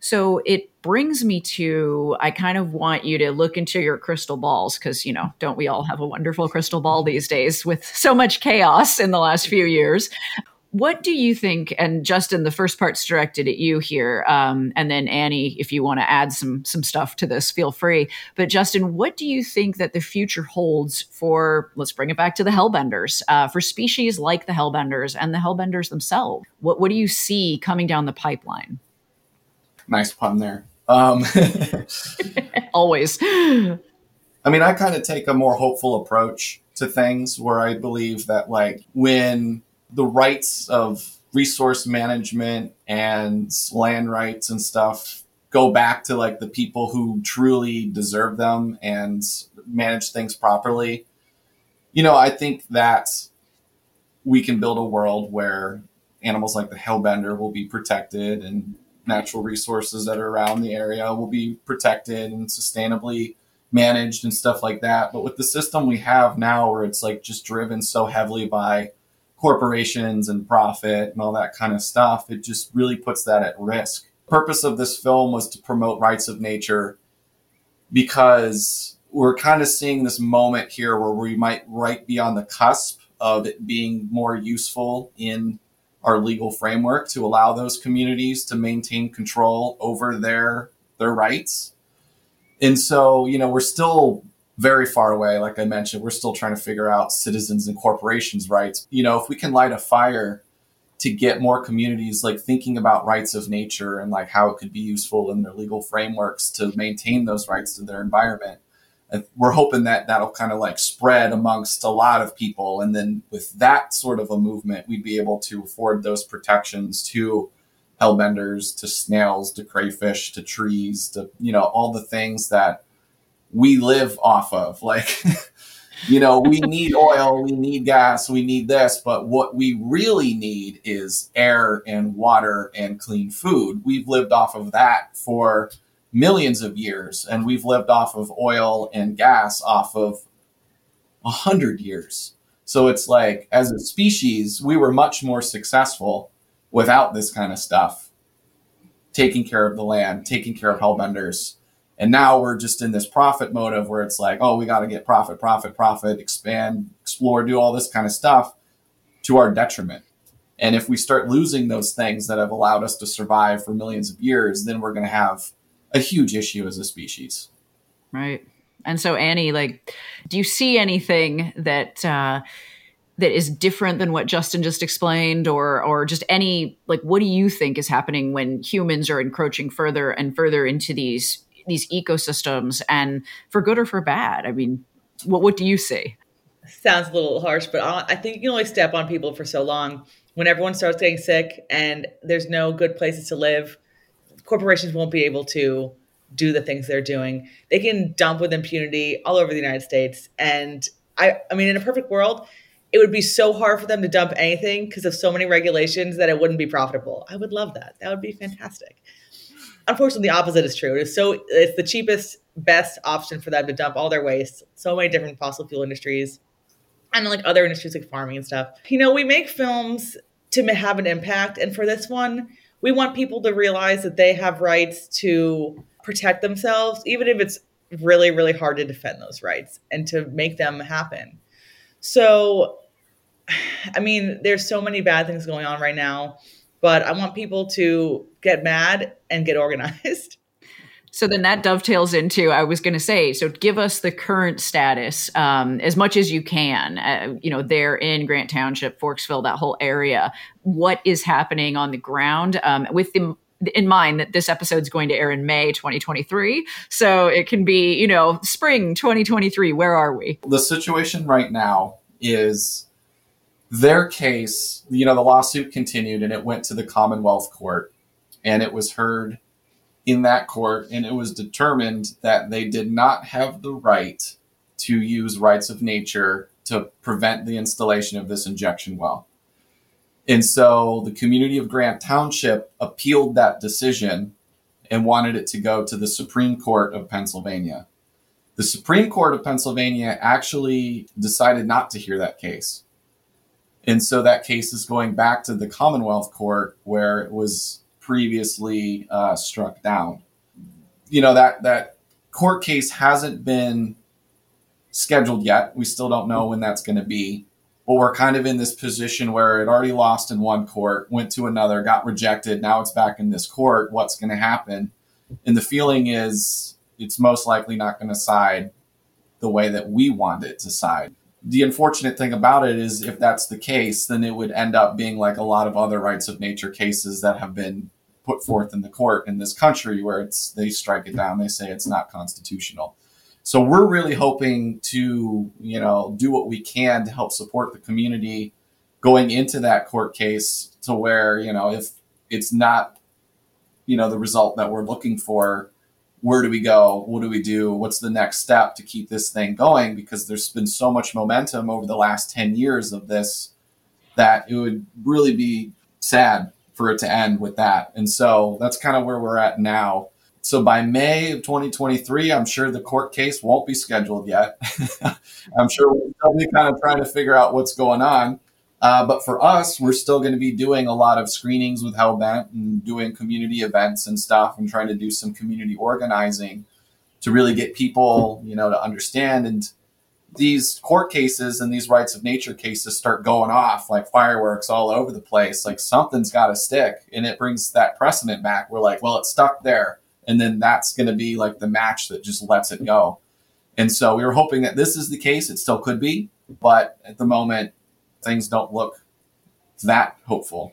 So it brings me to I kind of want you to look into your crystal balls because, you know, don't we all have a wonderful crystal ball these days with so much chaos in the last few years? What do you think? And Justin, the first part's directed at you here, um, and then Annie, if you want to add some some stuff to this, feel free. But Justin, what do you think that the future holds for? Let's bring it back to the Hellbenders, uh, for species like the Hellbenders and the Hellbenders themselves. What what do you see coming down the pipeline? Nice pun there. Um, Always. I mean, I kind of take a more hopeful approach to things, where I believe that like when the rights of resource management and land rights and stuff go back to like the people who truly deserve them and manage things properly. You know, I think that we can build a world where animals like the hellbender will be protected and natural resources that are around the area will be protected and sustainably managed and stuff like that. But with the system we have now where it's like just driven so heavily by corporations and profit and all that kind of stuff, it just really puts that at risk. The purpose of this film was to promote rights of nature because we're kind of seeing this moment here where we might right be on the cusp of it being more useful in our legal framework to allow those communities to maintain control over their their rights. And so, you know, we're still very far away. Like I mentioned, we're still trying to figure out citizens and corporations' rights. You know, if we can light a fire to get more communities like thinking about rights of nature and like how it could be useful in their legal frameworks to maintain those rights to their environment. Uh, we're hoping that that'll kind of like spread amongst a lot of people. And then with that sort of a movement, we'd be able to afford those protections to hellbenders, to snails, to crayfish, to trees, to, you know, all the things that we live off of. Like, you know, we need oil, we need gas, we need this, but what we really need is air and water and clean food. We've lived off of that for millions of years, and we've lived off of oil and gas off of a hundred years. So it's like, as a species, we were much more successful without this kind of stuff, taking care of the land, taking care of hellbenders And now we're just in this profit motive where it's like, oh, we got to get profit, profit, profit, expand, explore, do all this kind of stuff to our detriment. And if we start losing those things that have allowed us to survive for millions of years, then we're going to have a huge issue as a species. Right. And so, Annie, like, do you see anything that uh, that is different than what Justin just explained, or or just any like, what do you think is happening when humans are encroaching further and further into these these ecosystems, and for good or for bad? I mean, what what do you see? Sounds a little harsh, but I think you can only step on people for so long when everyone starts getting sick and there's no good places to live, corporations won't be able to do the things they're doing. They can dump with impunity all over the United States. And I, I mean, in a perfect world, it would be so hard for them to dump anything because of so many regulations that it wouldn't be profitable. I would love that. That would be fantastic. Unfortunately, the opposite is true. It is so it's the cheapest, best option for them to dump all their waste. So many different fossil fuel industries and like other industries like farming and stuff. You know, we make films to have an impact. And for this one, we want people to realize that they have rights to protect themselves, even if it's really, really hard to defend those rights and to make them happen. So, I mean, there's so many bad things going on right now, but I want people to get mad and get organized. So then that dovetails into I was going to say. So give us the current status um, as much as you can. Uh, you know, there in Grant Township, Forksville, that whole area. What is happening on the ground um, with the in mind that this episode is going to air in May 2023. So it can be, you know, spring 2023. Where are we? The situation right now is their case, you know, the lawsuit continued and it went to the Commonwealth Court and it was heard in that court, and it was determined that they did not have the right to use rights of nature to prevent the installation of this injection well. And so the community of Grant Township appealed that decision and wanted it to go to the Supreme Court of Pennsylvania. The Supreme Court of Pennsylvania actually decided not to hear that case. And so that case is going back to the Commonwealth Court where it was previously uh, struck down. You know that that court case hasn't been scheduled yet. We still don't know when that's going to be. But we're kind of in this position where it already lost in one court, went to another, got rejected. Now it's back in this court. What's going to happen? And the feeling is it's most likely not going to side the way that we want it to side. The unfortunate thing about it is if that's the case, then it would end up being like a lot of other rights of nature cases that have been put forth in the court in this country where it's they strike it down they say it's not constitutional. So we're really hoping to you know do what we can to help support the community going into that court case to where you know if it's not you know the result that we're looking for where do we go what do we do what's the next step to keep this thing going because there's been so much momentum over the last 10 years of this that it would really be sad for it to end with that. And so that's kind of where we're at now. So by May of 2023, I'm sure the court case won't be scheduled yet. I'm sure we'll still kind of trying to figure out what's going on. Uh, but for us, we're still going to be doing a lot of screenings with Hellbent and doing community events and stuff and trying to do some community organizing to really get people, you know, to understand and these court cases and these rights of nature cases start going off like fireworks all over the place, like something's got to stick. And it brings that precedent back. We're like, well, it's stuck there. And then that's going to be like the match that just lets it go. And so we were hoping that this is the case. It still could be. But at the moment, things don't look that hopeful.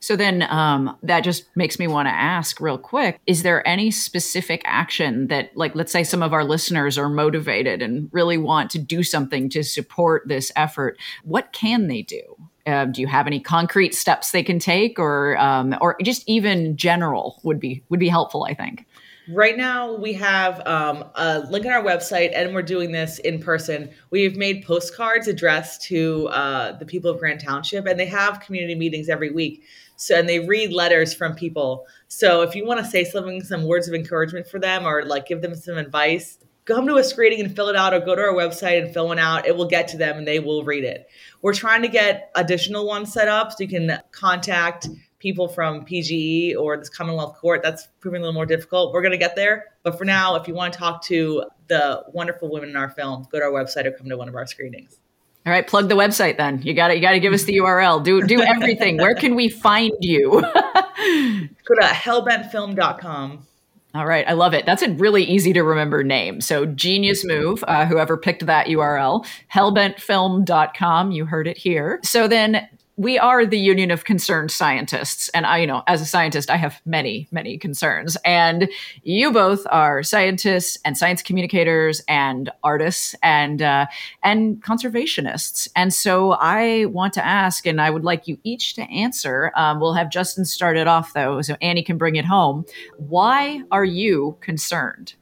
So then um, that just makes me want to ask real quick is there any specific action that, like, let's say some of our listeners are motivated and really want to do something to support this effort? What can they do? Uh, do you have any concrete steps they can take, or um, or just even general would be would be helpful? I think. Right now, we have um, a link on our website, and we're doing this in person. We've made postcards addressed to uh, the people of Grant Township, and they have community meetings every week. So, and they read letters from people. So, if you want to say something, some words of encouragement for them, or like give them some advice, come to a screening and fill it out, or go to our website and fill one out. It will get to them, and they will read it. We're trying to get additional ones set up so you can contact people from PGE or this Commonwealth Court. That's proving a little more difficult. We're going to get there. But for now, if you want to talk to the wonderful women in our film, go to our website or come to one of our screenings. All right, plug the website then. You got to you got to give us the URL. Do do everything. Where can we find you? go to hellbentfilm.com. All right, I love it. That's a really easy to remember name. So Genius Move, uh, whoever picked that URL, hellbentfilm.com. You heard it here. So then we are the union of concerned scientists. And i you know as a scientist i have many many concerns. And you both are scientists and science communicators and artists and uh, and conservationists. And so i want to ask and i would like you each to answer um, we'll have justin start it off though so annie can bring it home. Why are you concerned?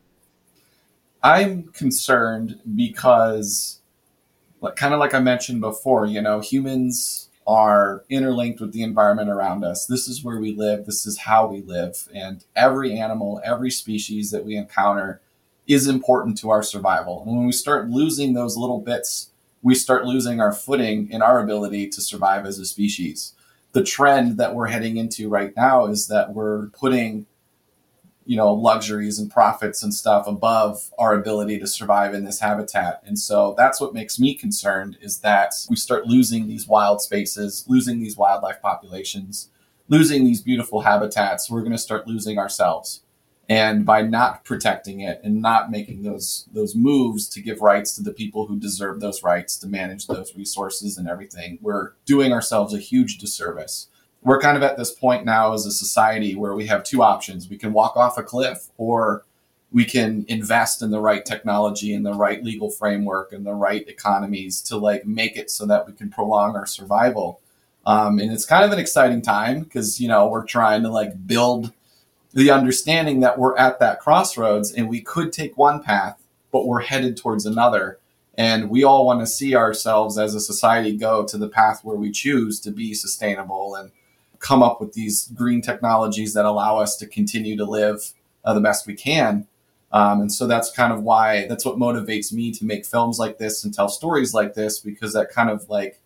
I'm concerned because like kind of like i mentioned before you know humans are interlinked with the environment around us. This is where we live. This is how we live. And every animal, every species that we encounter is important to our survival. And when we start losing those little bits, we start losing our footing in our ability to survive as a species. The trend that we're heading into right now is that we're putting you know luxuries and profits and stuff above our ability to survive in this habitat. And so that's what makes me concerned is that we start losing these wild spaces losing these wildlife populations losing these beautiful habitats. We're going to start losing ourselves. And by not protecting it and not making those those moves to give rights to the people who deserve those rights to manage those resources and everything we're doing ourselves a huge disservice we're kind of at this point now as a society where we have two options. We can walk off a cliff or we can invest in the right technology and the right legal framework and the right economies to like make it so that we can prolong our survival. Um, and it's kind of an exciting time because, you know, we're trying to like build the understanding that we're at that crossroads and we could take one path, but we're headed towards another. And we all want to see ourselves as a society go to the path where we choose to be sustainable and come up with these green technologies that allow us to continue to live uh, the best we can. Um, and so that's kind of why that's what motivates me to make films like this and tell stories like this because that kind of like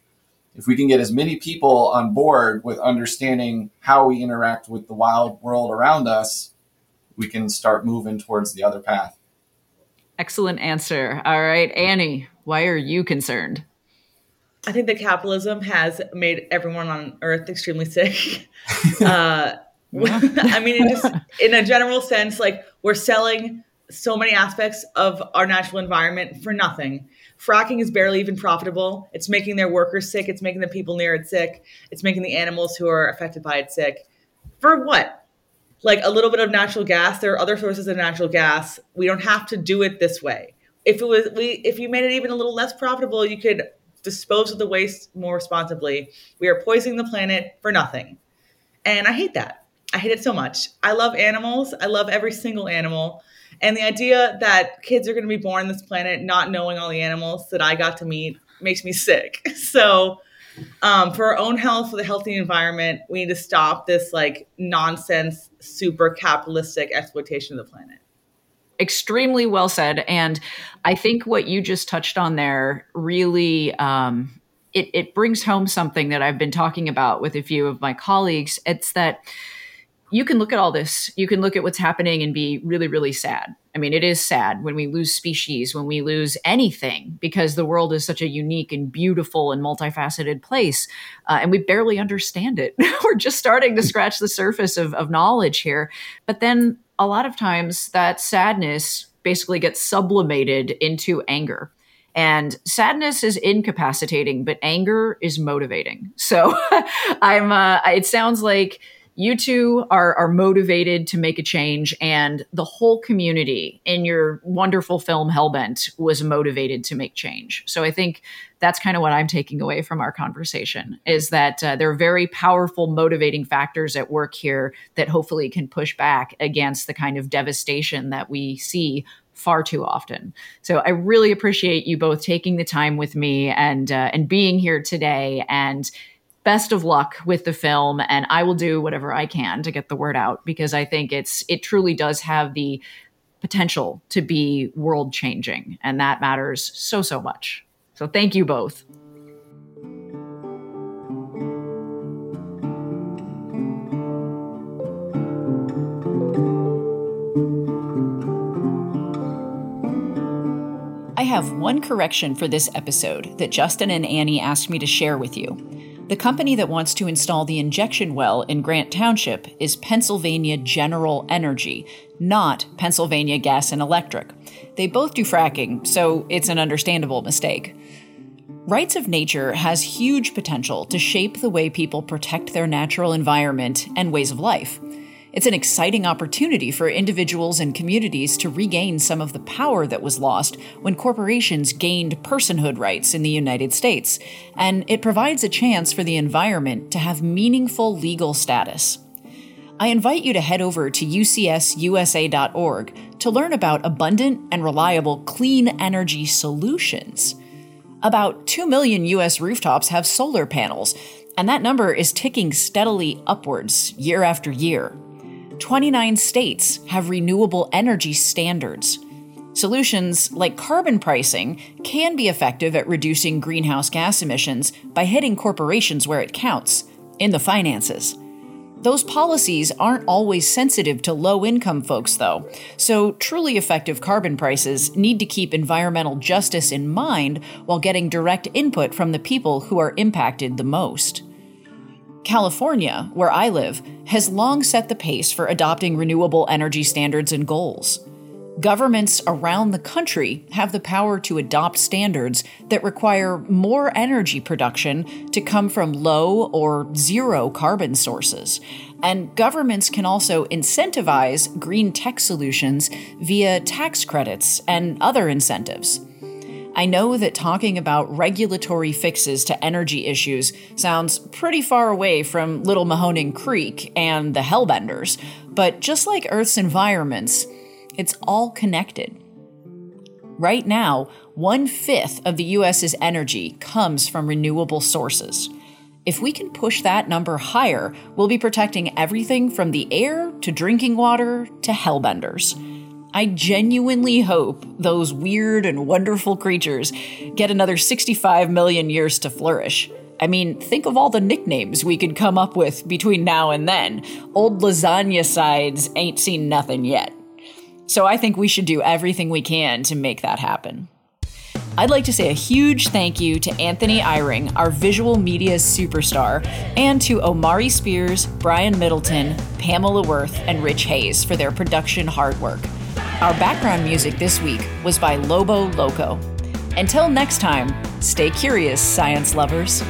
if we can get as many people on board with understanding how we interact with the wild world around us, we can start moving towards the other path. Excellent answer. All right, Annie, why are you concerned? I think that capitalism has made everyone on earth extremely sick. uh, I mean, just, in a general sense, like we're selling so many aspects of our natural environment for nothing. Fracking is barely even profitable. It's making their workers sick. It's making the people near it sick. It's making the animals who are affected by it sick. For what? Like a little bit of natural gas. There are other sources of natural gas. We don't have to do it this way. If it was we, if you made it even a little less profitable, you could dispose of the waste more responsibly. We are poisoning the planet for nothing. And I hate that. I hate it so much. I love animals. I love every single animal. And the idea that kids are going to be born on this planet not knowing all the animals that I got to meet makes me sick. So, um, for our own health, for the healthy environment, we need to stop this like nonsense, super capitalistic exploitation of the planet extremely well said. And I think what you just touched on there really um, it, it brings home something that I've been talking about with a few of my colleagues. It's that you can look at all this, you can look at what's happening and be really, really sad. I mean, it is sad when we lose species, when we lose anything, because the world is such a unique and beautiful and multifaceted place, uh, and we barely understand it. We're just starting to scratch the surface of, of knowledge here. But then a lot of times that sadness basically gets sublimated into anger. And sadness is incapacitating, but anger is motivating. So I'm, uh, it sounds like you two are, are motivated to make a change and the whole community in your wonderful film hellbent was motivated to make change so i think that's kind of what i'm taking away from our conversation is that uh, there are very powerful motivating factors at work here that hopefully can push back against the kind of devastation that we see far too often. So I really appreciate you both taking the time with me and uh, and being here today and best of luck with the film and I will do whatever I can to get the word out because I think it's it truly does have the potential to be world changing and that matters so so much. So thank you both. I have one correction for this episode that Justin and Annie asked me to share with you. The company that wants to install the injection well in Grant Township is Pennsylvania General Energy, not Pennsylvania Gas and Electric. They both do fracking, so it's an understandable mistake. Rights of Nature has huge potential to shape the way people protect their natural environment and ways of life. It's an exciting opportunity for individuals and communities to regain some of the power that was lost when corporations gained personhood rights in the United States, and it provides a chance for the environment to have meaningful legal status. I invite you to head over to ucsusa.org to learn about abundant and reliable clean energy solutions. About 2 million US rooftops have solar panels, and that number is ticking steadily upwards year after year. 29 states have renewable energy standards. Solutions like carbon pricing can be effective at reducing greenhouse gas emissions by hitting corporations where it counts, in the finances. Those policies aren't always sensitive to low income folks, though, so truly effective carbon prices need to keep environmental justice in mind while getting direct input from the people who are impacted the most. California, where I live, has long set the pace for adopting renewable energy standards and goals. Governments around the country have the power to adopt standards that require more energy production to come from low or zero carbon sources. And governments can also incentivize green tech solutions via tax credits and other incentives. I know that talking about regulatory fixes to energy issues sounds pretty far away from Little Mahoning Creek and the Hellbenders, but just like Earth's environments, it's all connected. Right now, one fifth of the US's energy comes from renewable sources. If we can push that number higher, we'll be protecting everything from the air to drinking water to hellbenders. I genuinely hope those weird and wonderful creatures get another 65 million years to flourish. I mean, think of all the nicknames we could come up with between now and then. Old lasagna sides ain't seen nothing yet. So I think we should do everything we can to make that happen. I'd like to say a huge thank you to Anthony Eyring, our visual media superstar, and to Omari Spears, Brian Middleton, Pamela Worth, and Rich Hayes for their production hard work. Our background music this week was by Lobo Loco. Until next time, stay curious, science lovers.